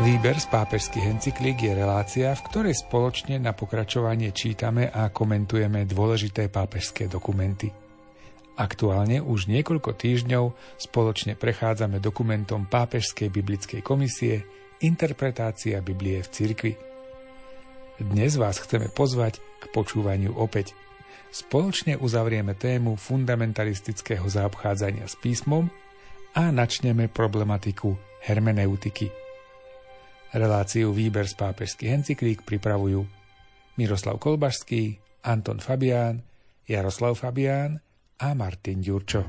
Výber z pápežských encyklík je relácia, v ktorej spoločne na pokračovanie čítame a komentujeme dôležité pápežské dokumenty. Aktuálne už niekoľko týždňov spoločne prechádzame dokumentom Pápežskej biblickej komisie Interpretácia Biblie v cirkvi. Dnes vás chceme pozvať k počúvaniu opäť. Spoločne uzavrieme tému fundamentalistického zaobchádzania s písmom a načneme problematiku hermeneutiky – Reláciu Výber z pápežských encyklík pripravujú Miroslav Kolbašský, Anton Fabián, Jaroslav Fabián a Martin Ďurčo.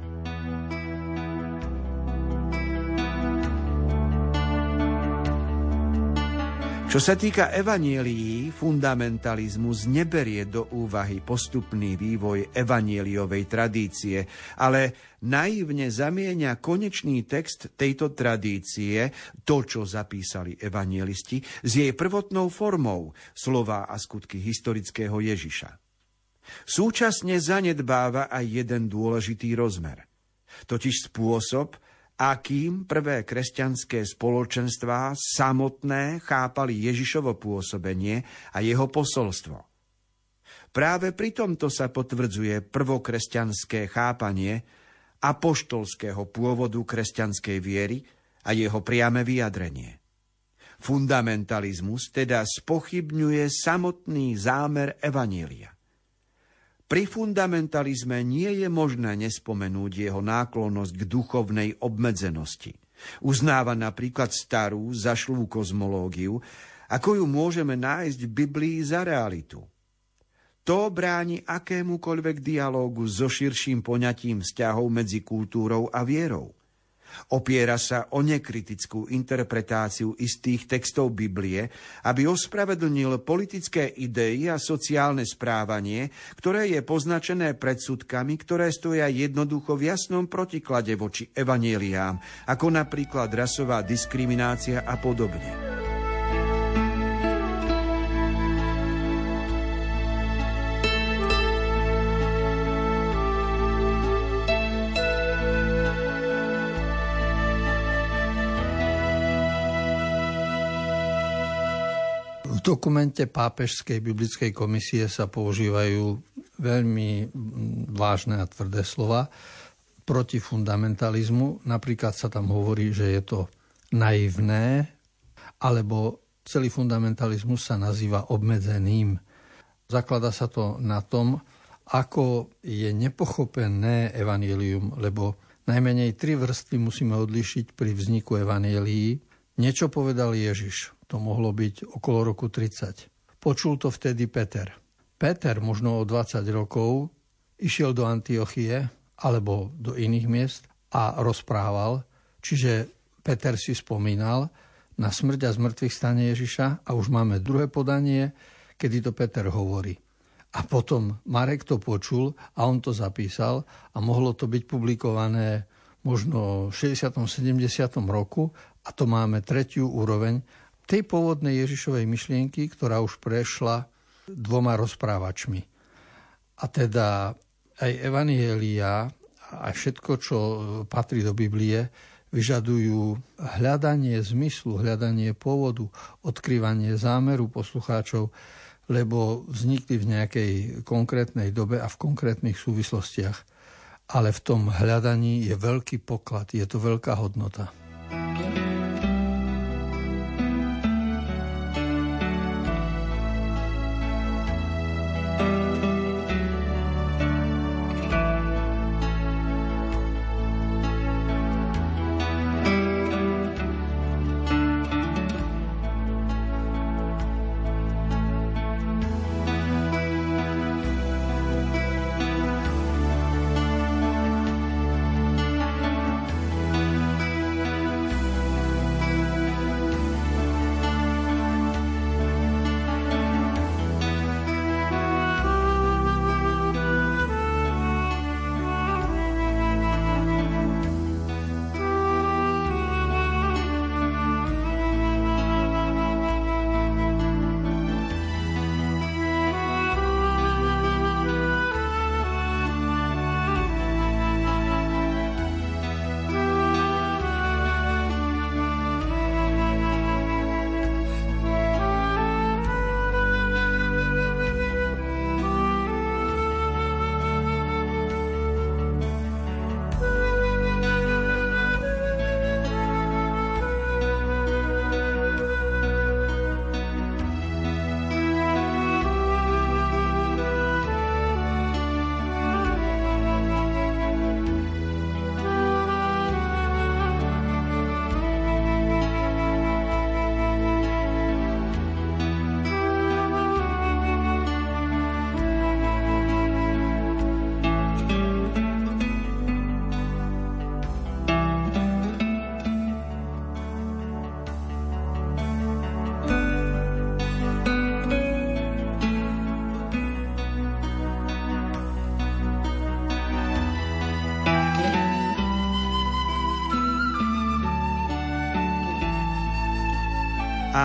Čo sa týka evanielií, fundamentalizmus neberie do úvahy postupný vývoj evanieliovej tradície, ale naivne zamieňa konečný text tejto tradície, to, čo zapísali evanielisti, s jej prvotnou formou slova a skutky historického Ježiša. Súčasne zanedbáva aj jeden dôležitý rozmer, totiž spôsob, akým prvé kresťanské spoločenstvá samotné chápali Ježišovo pôsobenie a jeho posolstvo. Práve pri tomto sa potvrdzuje prvokresťanské chápanie apoštolského pôvodu kresťanskej viery a jeho priame vyjadrenie. Fundamentalizmus teda spochybňuje samotný zámer Evanielia. Pri fundamentalizme nie je možné nespomenúť jeho náklonnosť k duchovnej obmedzenosti. Uznáva napríklad starú, zašlú kozmológiu, ako ju môžeme nájsť v Biblii za realitu. To bráni akémukoľvek dialógu so širším poňatím vzťahov medzi kultúrou a vierou. Opiera sa o nekritickú interpretáciu istých textov Biblie, aby ospravedlnil politické idei a sociálne správanie, ktoré je poznačené predsudkami, ktoré stoja jednoducho v jasnom protiklade voči evanieliám, ako napríklad rasová diskriminácia a podobne. Dokumente Pápežskej biblickej komisie sa používajú veľmi vážne a tvrdé slova proti fundamentalizmu. Napríklad sa tam hovorí, že je to naivné, alebo celý fundamentalizmus sa nazýva obmedzeným. Zaklada sa to na tom, ako je nepochopené evanílium, lebo najmenej tri vrstvy musíme odlišiť pri vzniku evanílií. Niečo povedal Ježiš, to mohlo byť okolo roku 30. Počul to vtedy Peter. Peter možno o 20 rokov išiel do Antiochie alebo do iných miest a rozprával, čiže Peter si spomínal na smrť a zmrtvých stane Ježiša a už máme druhé podanie, kedy to Peter hovorí. A potom Marek to počul a on to zapísal a mohlo to byť publikované možno v 60. 70. roku a to máme tretiu úroveň tej pôvodnej Ježišovej myšlienky, ktorá už prešla dvoma rozprávačmi. A teda aj Evanielia a všetko, čo patrí do Biblie, vyžadujú hľadanie zmyslu, hľadanie pôvodu, odkrývanie zámeru poslucháčov, lebo vznikli v nejakej konkrétnej dobe a v konkrétnych súvislostiach. Ale v tom hľadaní je veľký poklad, je to veľká hodnota.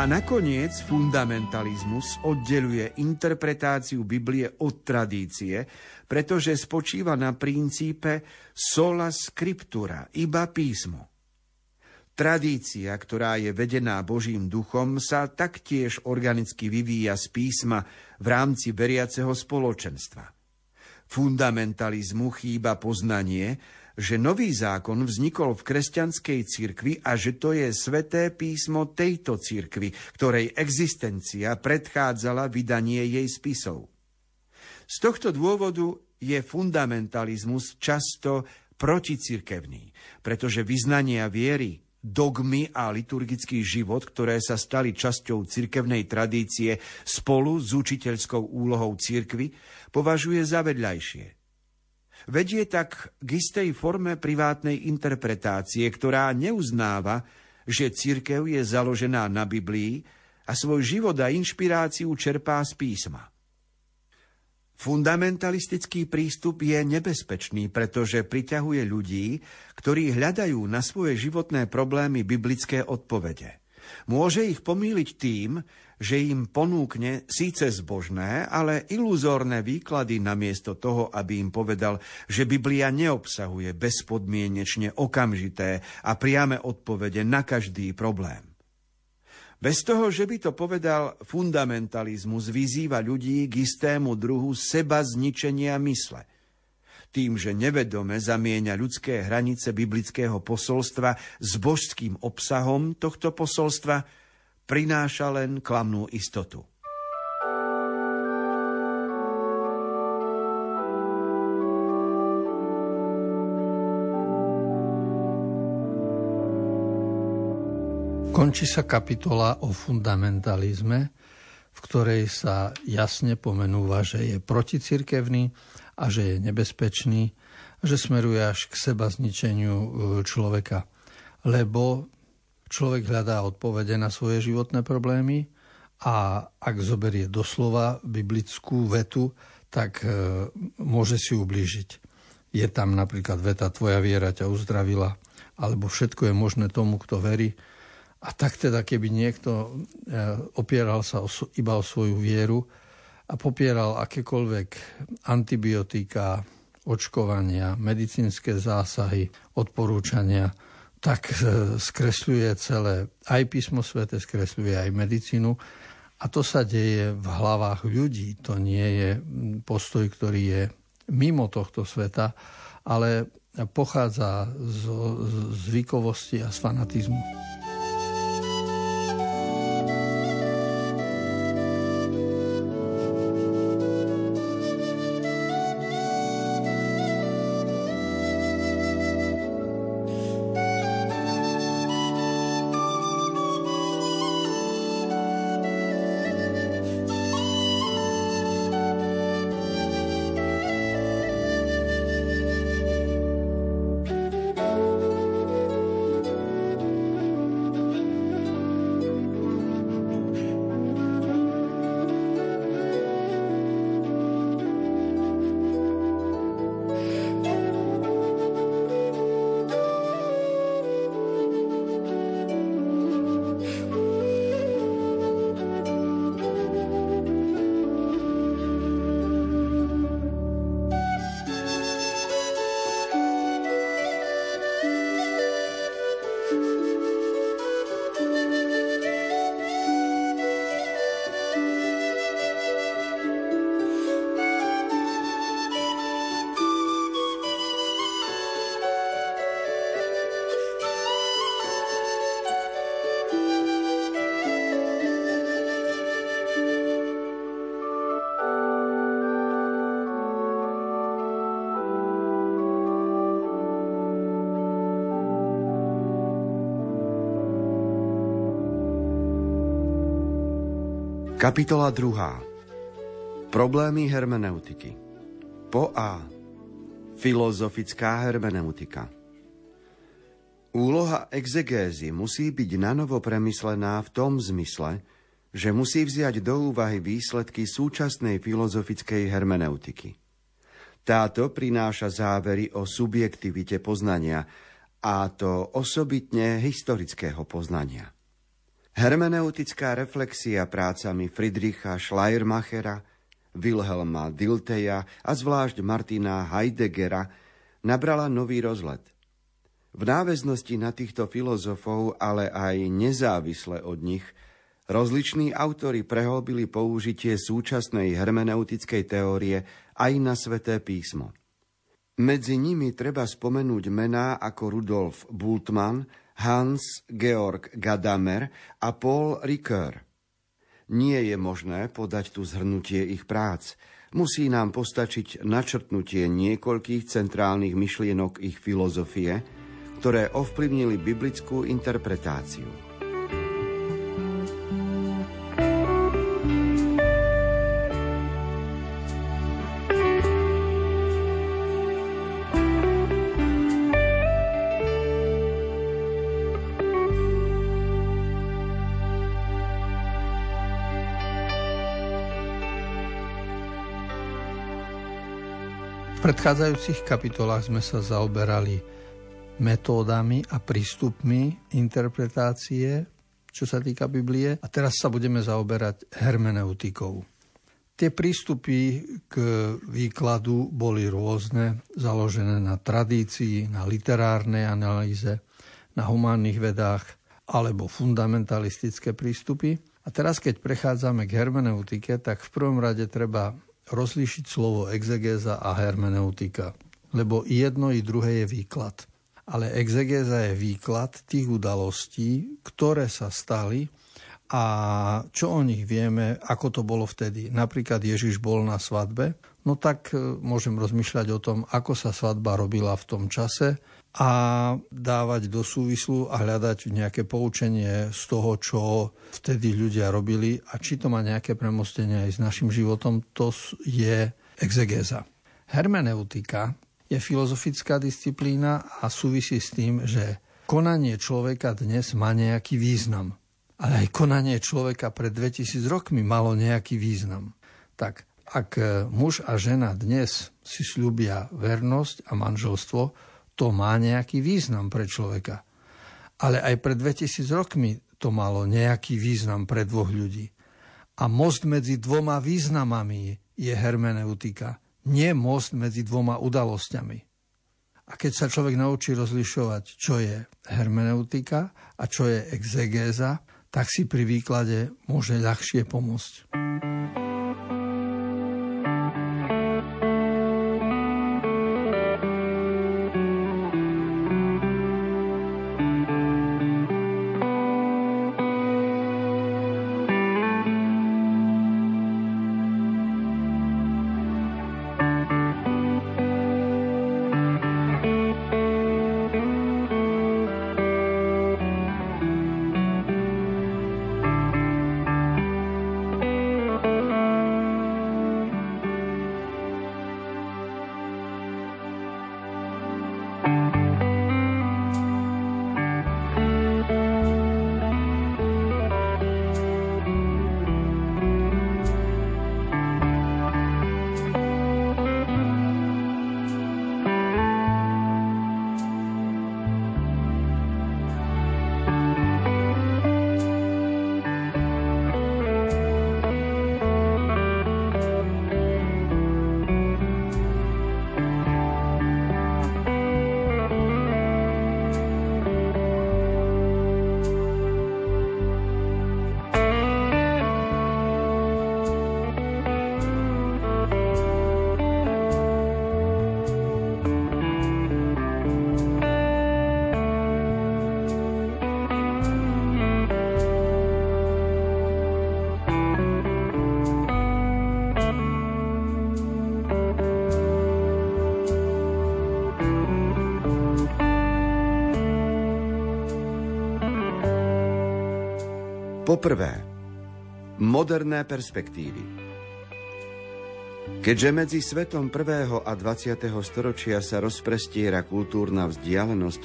Nakoniec fundamentalizmus oddeluje interpretáciu Biblie od tradície, pretože spočíva na princípe sola scriptura, iba písmo. Tradícia, ktorá je vedená Božím duchom, sa taktiež organicky vyvíja z písma v rámci veriaceho spoločenstva. Fundamentalizmu chýba poznanie, že nový zákon vznikol v kresťanskej cirkvi a že to je sveté písmo tejto cirkvi, ktorej existencia predchádzala vydanie jej spisov. Z tohto dôvodu je fundamentalizmus často proticirkevný, pretože vyznania viery, dogmy a liturgický život, ktoré sa stali časťou cirkevnej tradície spolu s učiteľskou úlohou cirkvy, považuje za vedľajšie. Vedie tak k istej forme privátnej interpretácie, ktorá neuznáva, že církev je založená na Biblii a svoj život a inšpiráciu čerpá z písma. Fundamentalistický prístup je nebezpečný, pretože priťahuje ľudí, ktorí hľadajú na svoje životné problémy biblické odpovede. Môže ich pomýliť tým, že im ponúkne síce zbožné, ale iluzórne výklady namiesto toho, aby im povedal, že Biblia neobsahuje bezpodmienečne okamžité a priame odpovede na každý problém. Bez toho, že by to povedal, fundamentalizmus vyzýva ľudí k istému druhu seba zničenia mysle. Tým, že nevedome zamieňa ľudské hranice biblického posolstva s božským obsahom tohto posolstva, prináša len klamnú istotu. Končí sa kapitola o fundamentalizme, v ktorej sa jasne pomenúva, že je proticirkevný a že je nebezpečný, že smeruje až k seba zničeniu e, človeka. Lebo Človek hľadá odpovede na svoje životné problémy a ak zoberie doslova biblickú vetu, tak e, môže si ublížiť. Je tam napríklad veta Tvoja viera ťa uzdravila, alebo všetko je možné tomu, kto verí. A tak teda, keby niekto e, opieral sa iba o svoju vieru a popieral akékoľvek antibiotika, očkovania, medicínske zásahy, odporúčania, tak e, skresľuje celé, aj písmo svete skresľuje aj medicínu. A to sa deje v hlavách ľudí. To nie je postoj, ktorý je mimo tohto sveta, ale pochádza z zvykovosti a z fanatizmu. Kapitola 2. Problémy hermeneutiky. Po A. Filozofická hermeneutika. Úloha exegézy musí byť nanovo premyslená v tom zmysle, že musí vziať do úvahy výsledky súčasnej filozofickej hermeneutiky. Táto prináša závery o subjektivite poznania, a to osobitne historického poznania. Hermeneutická reflexia prácami Friedricha Schleiermachera, Wilhelma Dilteja a zvlášť Martina Heideggera nabrala nový rozlet. V náväznosti na týchto filozofov, ale aj nezávisle od nich, rozliční autory prehlbili použitie súčasnej hermeneutickej teórie aj na sveté písmo. Medzi nimi treba spomenúť mená ako Rudolf Bultmann, Hans Georg Gadamer a Paul Ricoeur. Nie je možné podať tu zhrnutie ich prác. Musí nám postačiť načrtnutie niekoľkých centrálnych myšlienok ich filozofie, ktoré ovplyvnili biblickú interpretáciu. Predchádzajúcich kapitolách sme sa zaoberali metódami a prístupmi interpretácie, čo sa týka Biblie. A teraz sa budeme zaoberať hermeneutikou. Tie prístupy k výkladu boli rôzne, založené na tradícii, na literárnej analýze, na humánnych vedách alebo fundamentalistické prístupy. A teraz, keď prechádzame k hermeneutike, tak v prvom rade treba rozlíšiť slovo exegéza a hermeneutika, lebo jedno i druhé je výklad. Ale exegéza je výklad tých udalostí, ktoré sa stali a čo o nich vieme, ako to bolo vtedy. Napríklad Ježiš bol na svadbe, no tak e, môžem rozmýšľať o tom, ako sa svadba robila v tom čase a dávať do súvislu a hľadať nejaké poučenie z toho, čo vtedy ľudia robili a či to má nejaké premostenie aj s našim životom, to je exegéza. Hermeneutika je filozofická disciplína a súvisí s tým, že konanie človeka dnes má nejaký význam. Ale aj konanie človeka pred 2000 rokmi malo nejaký význam. Tak ak muž a žena dnes si slúbia vernosť a manželstvo, to má nejaký význam pre človeka. Ale aj pred 2000 rokmi to malo nejaký význam pre dvoch ľudí. A most medzi dvoma významami je hermeneutika, nie most medzi dvoma udalosťami. A keď sa človek naučí rozlišovať, čo je hermeneutika a čo je exegéza, tak si pri výklade môže ľahšie pomôcť. Poprvé, moderné perspektívy. Keďže medzi svetom 1. a 20. storočia sa rozprestiera kultúrna vzdialenosť,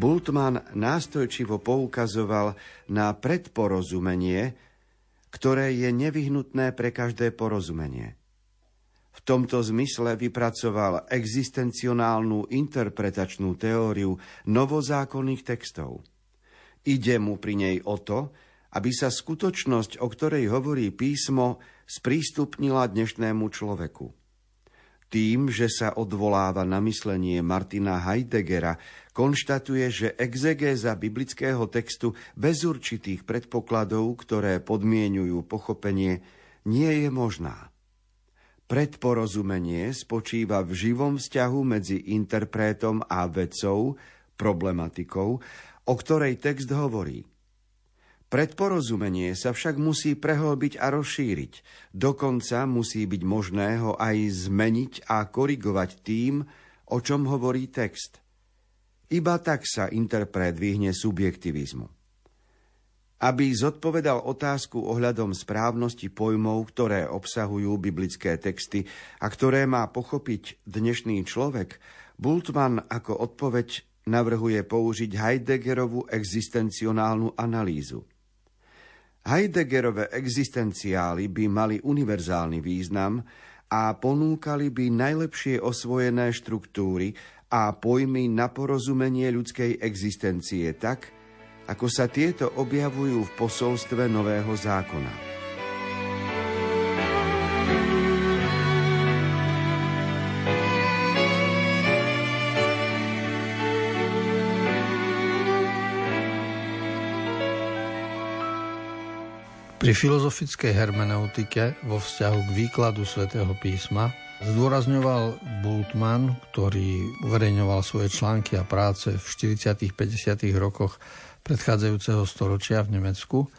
Bultmann nástojčivo poukazoval na predporozumenie, ktoré je nevyhnutné pre každé porozumenie. V tomto zmysle vypracoval existencionálnu interpretačnú teóriu novozákonných textov. Ide mu pri nej o to, aby sa skutočnosť, o ktorej hovorí písmo, sprístupnila dnešnému človeku. Tým, že sa odvoláva na myslenie Martina Heideggera, konštatuje, že exegéza biblického textu bez určitých predpokladov, ktoré podmienujú pochopenie, nie je možná. Predporozumenie spočíva v živom vzťahu medzi interpretom a vedcov, problematikou, o ktorej text hovorí. Predporozumenie sa však musí prehlbiť a rozšíriť. Dokonca musí byť možné ho aj zmeniť a korigovať tým, o čom hovorí text. Iba tak sa interpret vyhne subjektivizmu. Aby zodpovedal otázku ohľadom správnosti pojmov, ktoré obsahujú biblické texty a ktoré má pochopiť dnešný človek, Bultmann ako odpoveď navrhuje použiť Heideggerovú existencionálnu analýzu – Heideggerové existenciály by mali univerzálny význam a ponúkali by najlepšie osvojené štruktúry a pojmy na porozumenie ľudskej existencie tak, ako sa tieto objavujú v posolstve Nového zákona. Pri filozofickej hermeneutike vo vzťahu k výkladu svätého písma zdôrazňoval Bultmann, ktorý uverejňoval svoje články a práce v 40. 50. rokoch predchádzajúceho storočia v Nemecku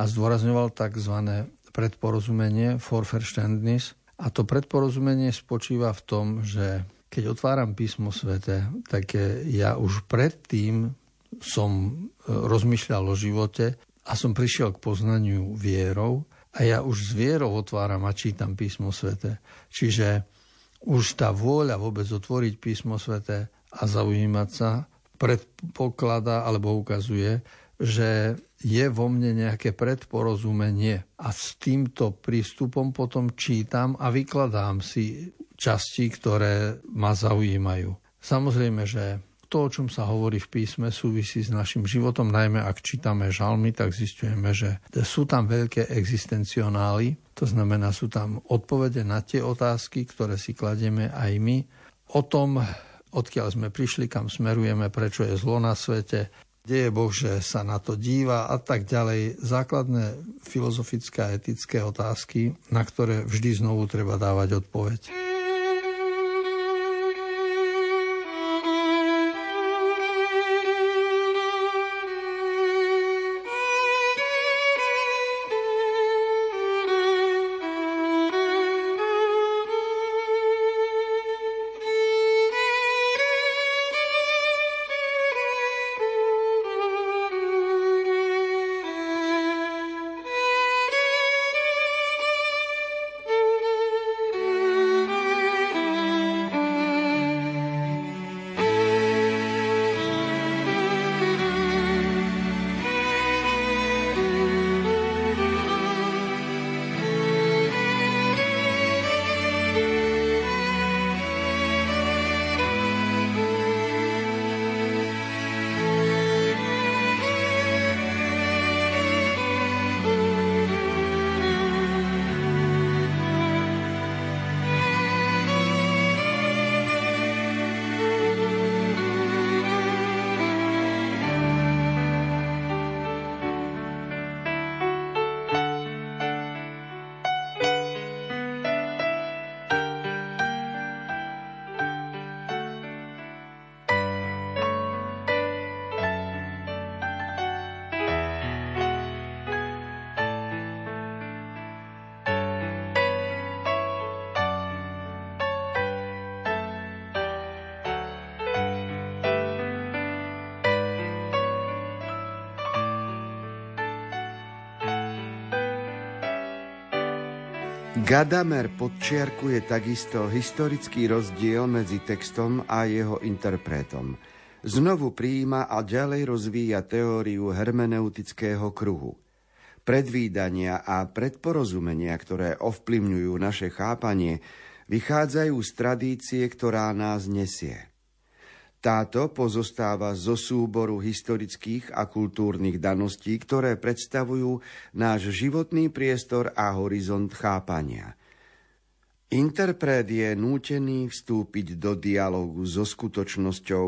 a zdôrazňoval tzv. predporozumenie Vorverständnis a to predporozumenie spočíva v tom, že keď otváram písmo svete, tak ja už predtým som rozmýšľal o živote a som prišiel k poznaniu vierou a ja už s vierou otváram a čítam písmo svete. Čiže už tá vôľa vôbec otvoriť písmo svete a zaujímať sa predpokladá alebo ukazuje, že je vo mne nejaké predporozumenie a s týmto prístupom potom čítam a vykladám si časti, ktoré ma zaujímajú. Samozrejme, že to, o čom sa hovorí v písme, súvisí s našim životom, najmä ak čítame žalmy, tak zistujeme, že sú tam veľké existencionály, to znamená, sú tam odpovede na tie otázky, ktoré si kladieme aj my, o tom, odkiaľ sme prišli, kam smerujeme, prečo je zlo na svete, kde je Boh, že sa na to díva a tak ďalej. Základné filozofické a etické otázky, na ktoré vždy znovu treba dávať odpoveď. Gadamer podčiarkuje takisto historický rozdiel medzi textom a jeho interpretom. Znovu prijíma a ďalej rozvíja teóriu hermeneutického kruhu. Predvídania a predporozumenia, ktoré ovplyvňujú naše chápanie, vychádzajú z tradície, ktorá nás nesie. Táto pozostáva zo súboru historických a kultúrnych daností, ktoré predstavujú náš životný priestor a horizont chápania. Interpret je nútený vstúpiť do dialogu so skutočnosťou,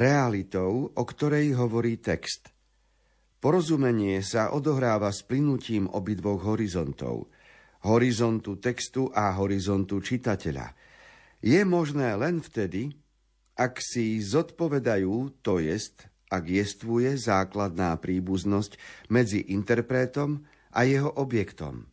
realitou, o ktorej hovorí text. Porozumenie sa odohráva s plynutím obidvoch horizontov, horizontu textu a horizontu čitateľa. Je možné len vtedy, ak si zodpovedajú, to jest, ak jestvuje základná príbuznosť medzi interpretom a jeho objektom.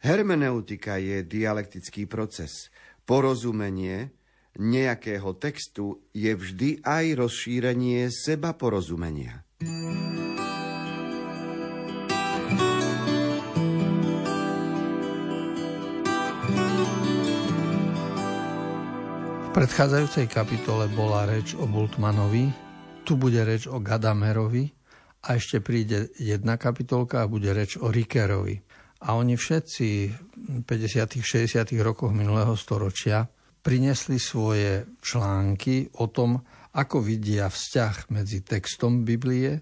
Hermeneutika je dialektický proces. Porozumenie nejakého textu je vždy aj rozšírenie seba porozumenia. Predchádzajúcej kapitole bola reč o Bultmanovi, tu bude reč o Gadamerovi a ešte príde jedna kapitolka a bude reč o Rikerovi. A oni všetci v 50. 60. rokoch minulého storočia prinesli svoje články o tom, ako vidia vzťah medzi textom Biblie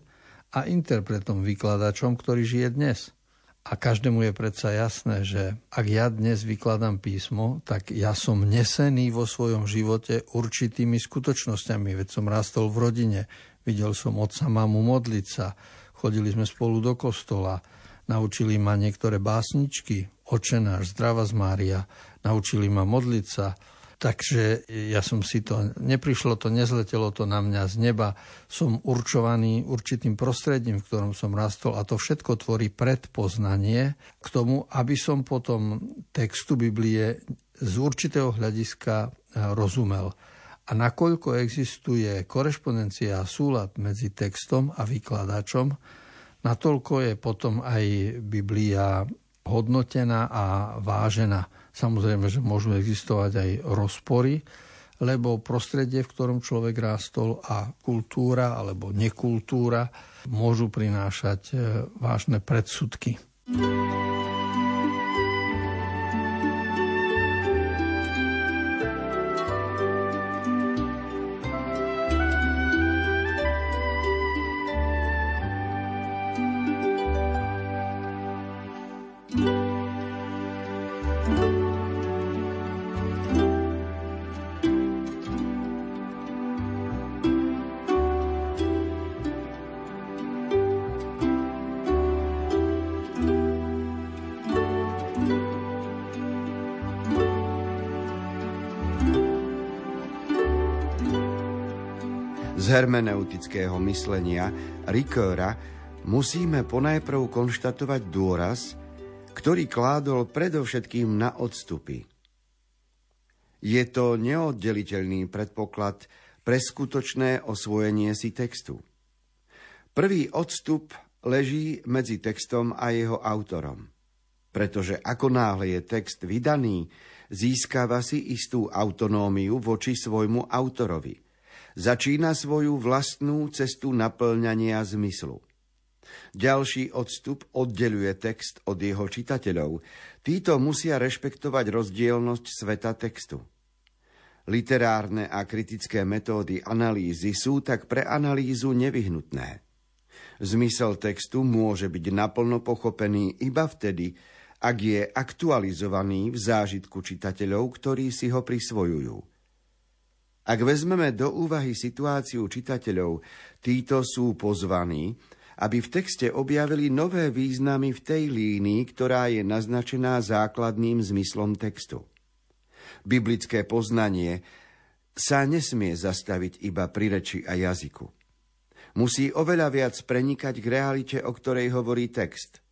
a interpretom, vykladačom, ktorý žije dnes – a každému je predsa jasné, že ak ja dnes vykladám písmo, tak ja som nesený vo svojom živote určitými skutočnosťami. Veď som rastol v rodine, videl som otca mamu modliť sa, chodili sme spolu do kostola, naučili ma niektoré básničky, očenáš, zdrava z Mária, naučili ma modliť sa, Takže ja som si to, neprišlo to, nezletelo to na mňa z neba. Som určovaný určitým prostredím, v ktorom som rastol a to všetko tvorí predpoznanie k tomu, aby som potom textu Biblie z určitého hľadiska eh, rozumel. A nakoľko existuje korešpondencia a súlad medzi textom a vykladačom, natoľko je potom aj Biblia hodnotená a vážená. Samozrejme, že môžu existovať aj rozpory, lebo prostredie, v ktorom človek rástol a kultúra alebo nekultúra môžu prinášať e, vážne predsudky. Hermeneutického myslenia Ricoeura musíme ponajprv konštatovať dôraz, ktorý kládol predovšetkým na odstupy. Je to neoddeliteľný predpoklad pre skutočné osvojenie si textu. Prvý odstup leží medzi textom a jeho autorom. Pretože ako náhle je text vydaný, získava si istú autonómiu voči svojmu autorovi – začína svoju vlastnú cestu naplňania zmyslu. Ďalší odstup oddeluje text od jeho čitateľov. Títo musia rešpektovať rozdielnosť sveta textu. Literárne a kritické metódy analýzy sú tak pre analýzu nevyhnutné. Zmysel textu môže byť naplno pochopený iba vtedy, ak je aktualizovaný v zážitku čitateľov, ktorí si ho prisvojujú. Ak vezmeme do úvahy situáciu čitateľov, títo sú pozvaní, aby v texte objavili nové významy v tej línii, ktorá je naznačená základným zmyslom textu. Biblické poznanie sa nesmie zastaviť iba pri reči a jazyku. Musí oveľa viac prenikať k realite, o ktorej hovorí text –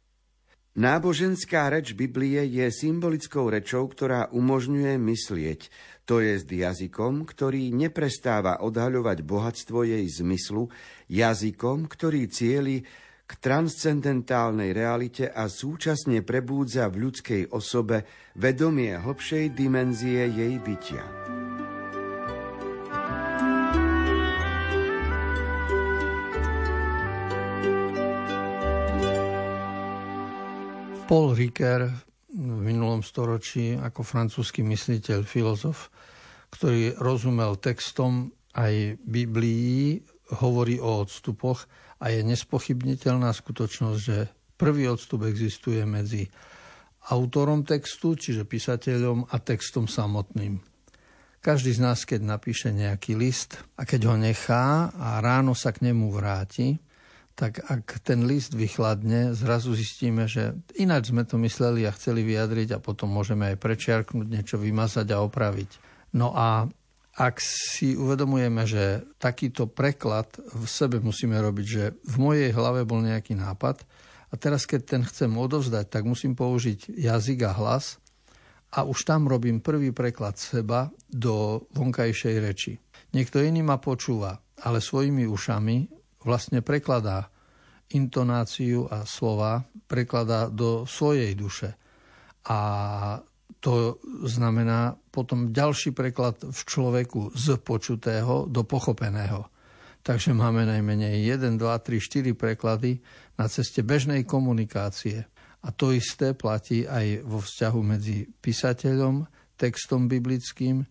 Náboženská reč Biblie je symbolickou rečou, ktorá umožňuje myslieť, to je jazykom, ktorý neprestáva odhaľovať bohatstvo jej zmyslu, jazykom, ktorý cieli k transcendentálnej realite a súčasne prebúdza v ľudskej osobe vedomie hlbšej dimenzie jej bytia. Paul Ricoeur v minulom storočí ako francúzsky mysliteľ, filozof, ktorý rozumel textom aj Biblii hovorí o odstupoch a je nespochybniteľná skutočnosť, že prvý odstup existuje medzi autorom textu, čiže písateľom a textom samotným. Každý z nás, keď napíše nejaký list a keď ho nechá a ráno sa k nemu vráti, tak ak ten list vychladne, zrazu zistíme, že ináč sme to mysleli a chceli vyjadriť a potom môžeme aj prečiarknúť, niečo vymazať a opraviť. No a ak si uvedomujeme, že takýto preklad v sebe musíme robiť, že v mojej hlave bol nejaký nápad a teraz keď ten chcem odovzdať, tak musím použiť jazyk a hlas a už tam robím prvý preklad seba do vonkajšej reči. Niekto iný ma počúva, ale svojimi ušami vlastne prekladá intonáciu a slova, prekladá do svojej duše. A to znamená potom ďalší preklad v človeku z počutého do pochopeného. Takže máme najmenej 1, 2, 3, 4 preklady na ceste bežnej komunikácie. A to isté platí aj vo vzťahu medzi písateľom, textom biblickým,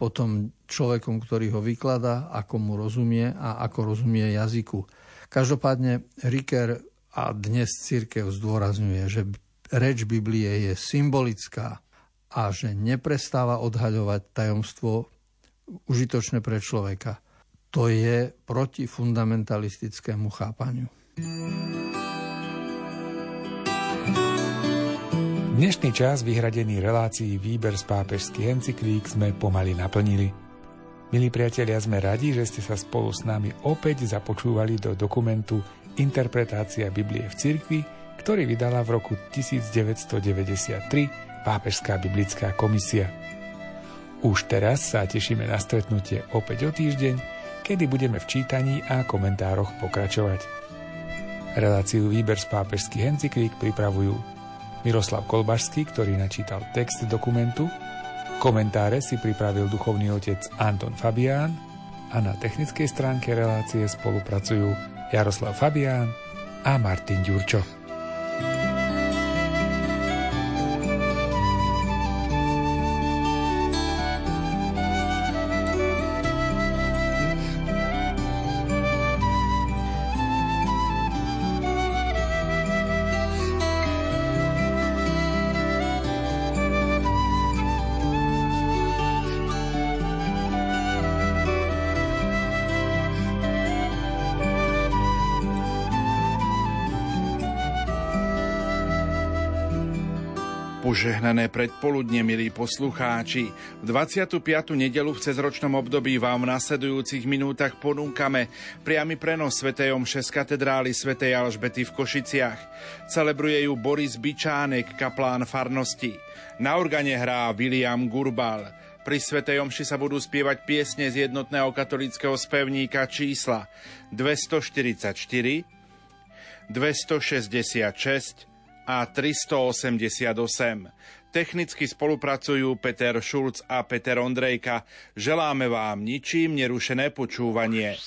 potom človekom, ktorý ho vykladá, ako mu rozumie a ako rozumie jazyku. Každopádne Riker a dnes církev zdôrazňuje, že reč Biblie je symbolická a že neprestáva odhaľovať tajomstvo užitočné pre človeka. To je proti fundamentalistickému chápaniu. Dnešný čas vyhradený relácií výber z pápežských encyklík sme pomaly naplnili. Milí priatelia, sme radi, že ste sa spolu s nami opäť započúvali do dokumentu Interpretácia Biblie v cirkvi, ktorý vydala v roku 1993 Pápežská biblická komisia. Už teraz sa tešíme na stretnutie opäť o týždeň, kedy budeme v čítaní a komentároch pokračovať. Reláciu Výber z pápežských encyklík pripravujú Miroslav Kolbašský, ktorý načítal text dokumentu, Komentáre si pripravil duchovný otec Anton Fabián a na technickej stránke relácie spolupracujú Jaroslav Fabián a Martin Ďurčo. Požehnané predpoludne, milí poslucháči. V 25. nedelu v cezročnom období vám v nasledujúcich minútach ponúkame priamy prenos Sv. Omše z katedrály Sv. Alžbety v Košiciach. Celebruje ju Boris Bičánek, kaplán farnosti. Na organe hrá William Gurbal. Pri Svetej Omši sa budú spievať piesne z jednotného katolického spevníka čísla 244, 266, a 388. Technicky spolupracujú Peter Šulc a Peter Ondrejka. Želáme vám ničím nerušené počúvanie.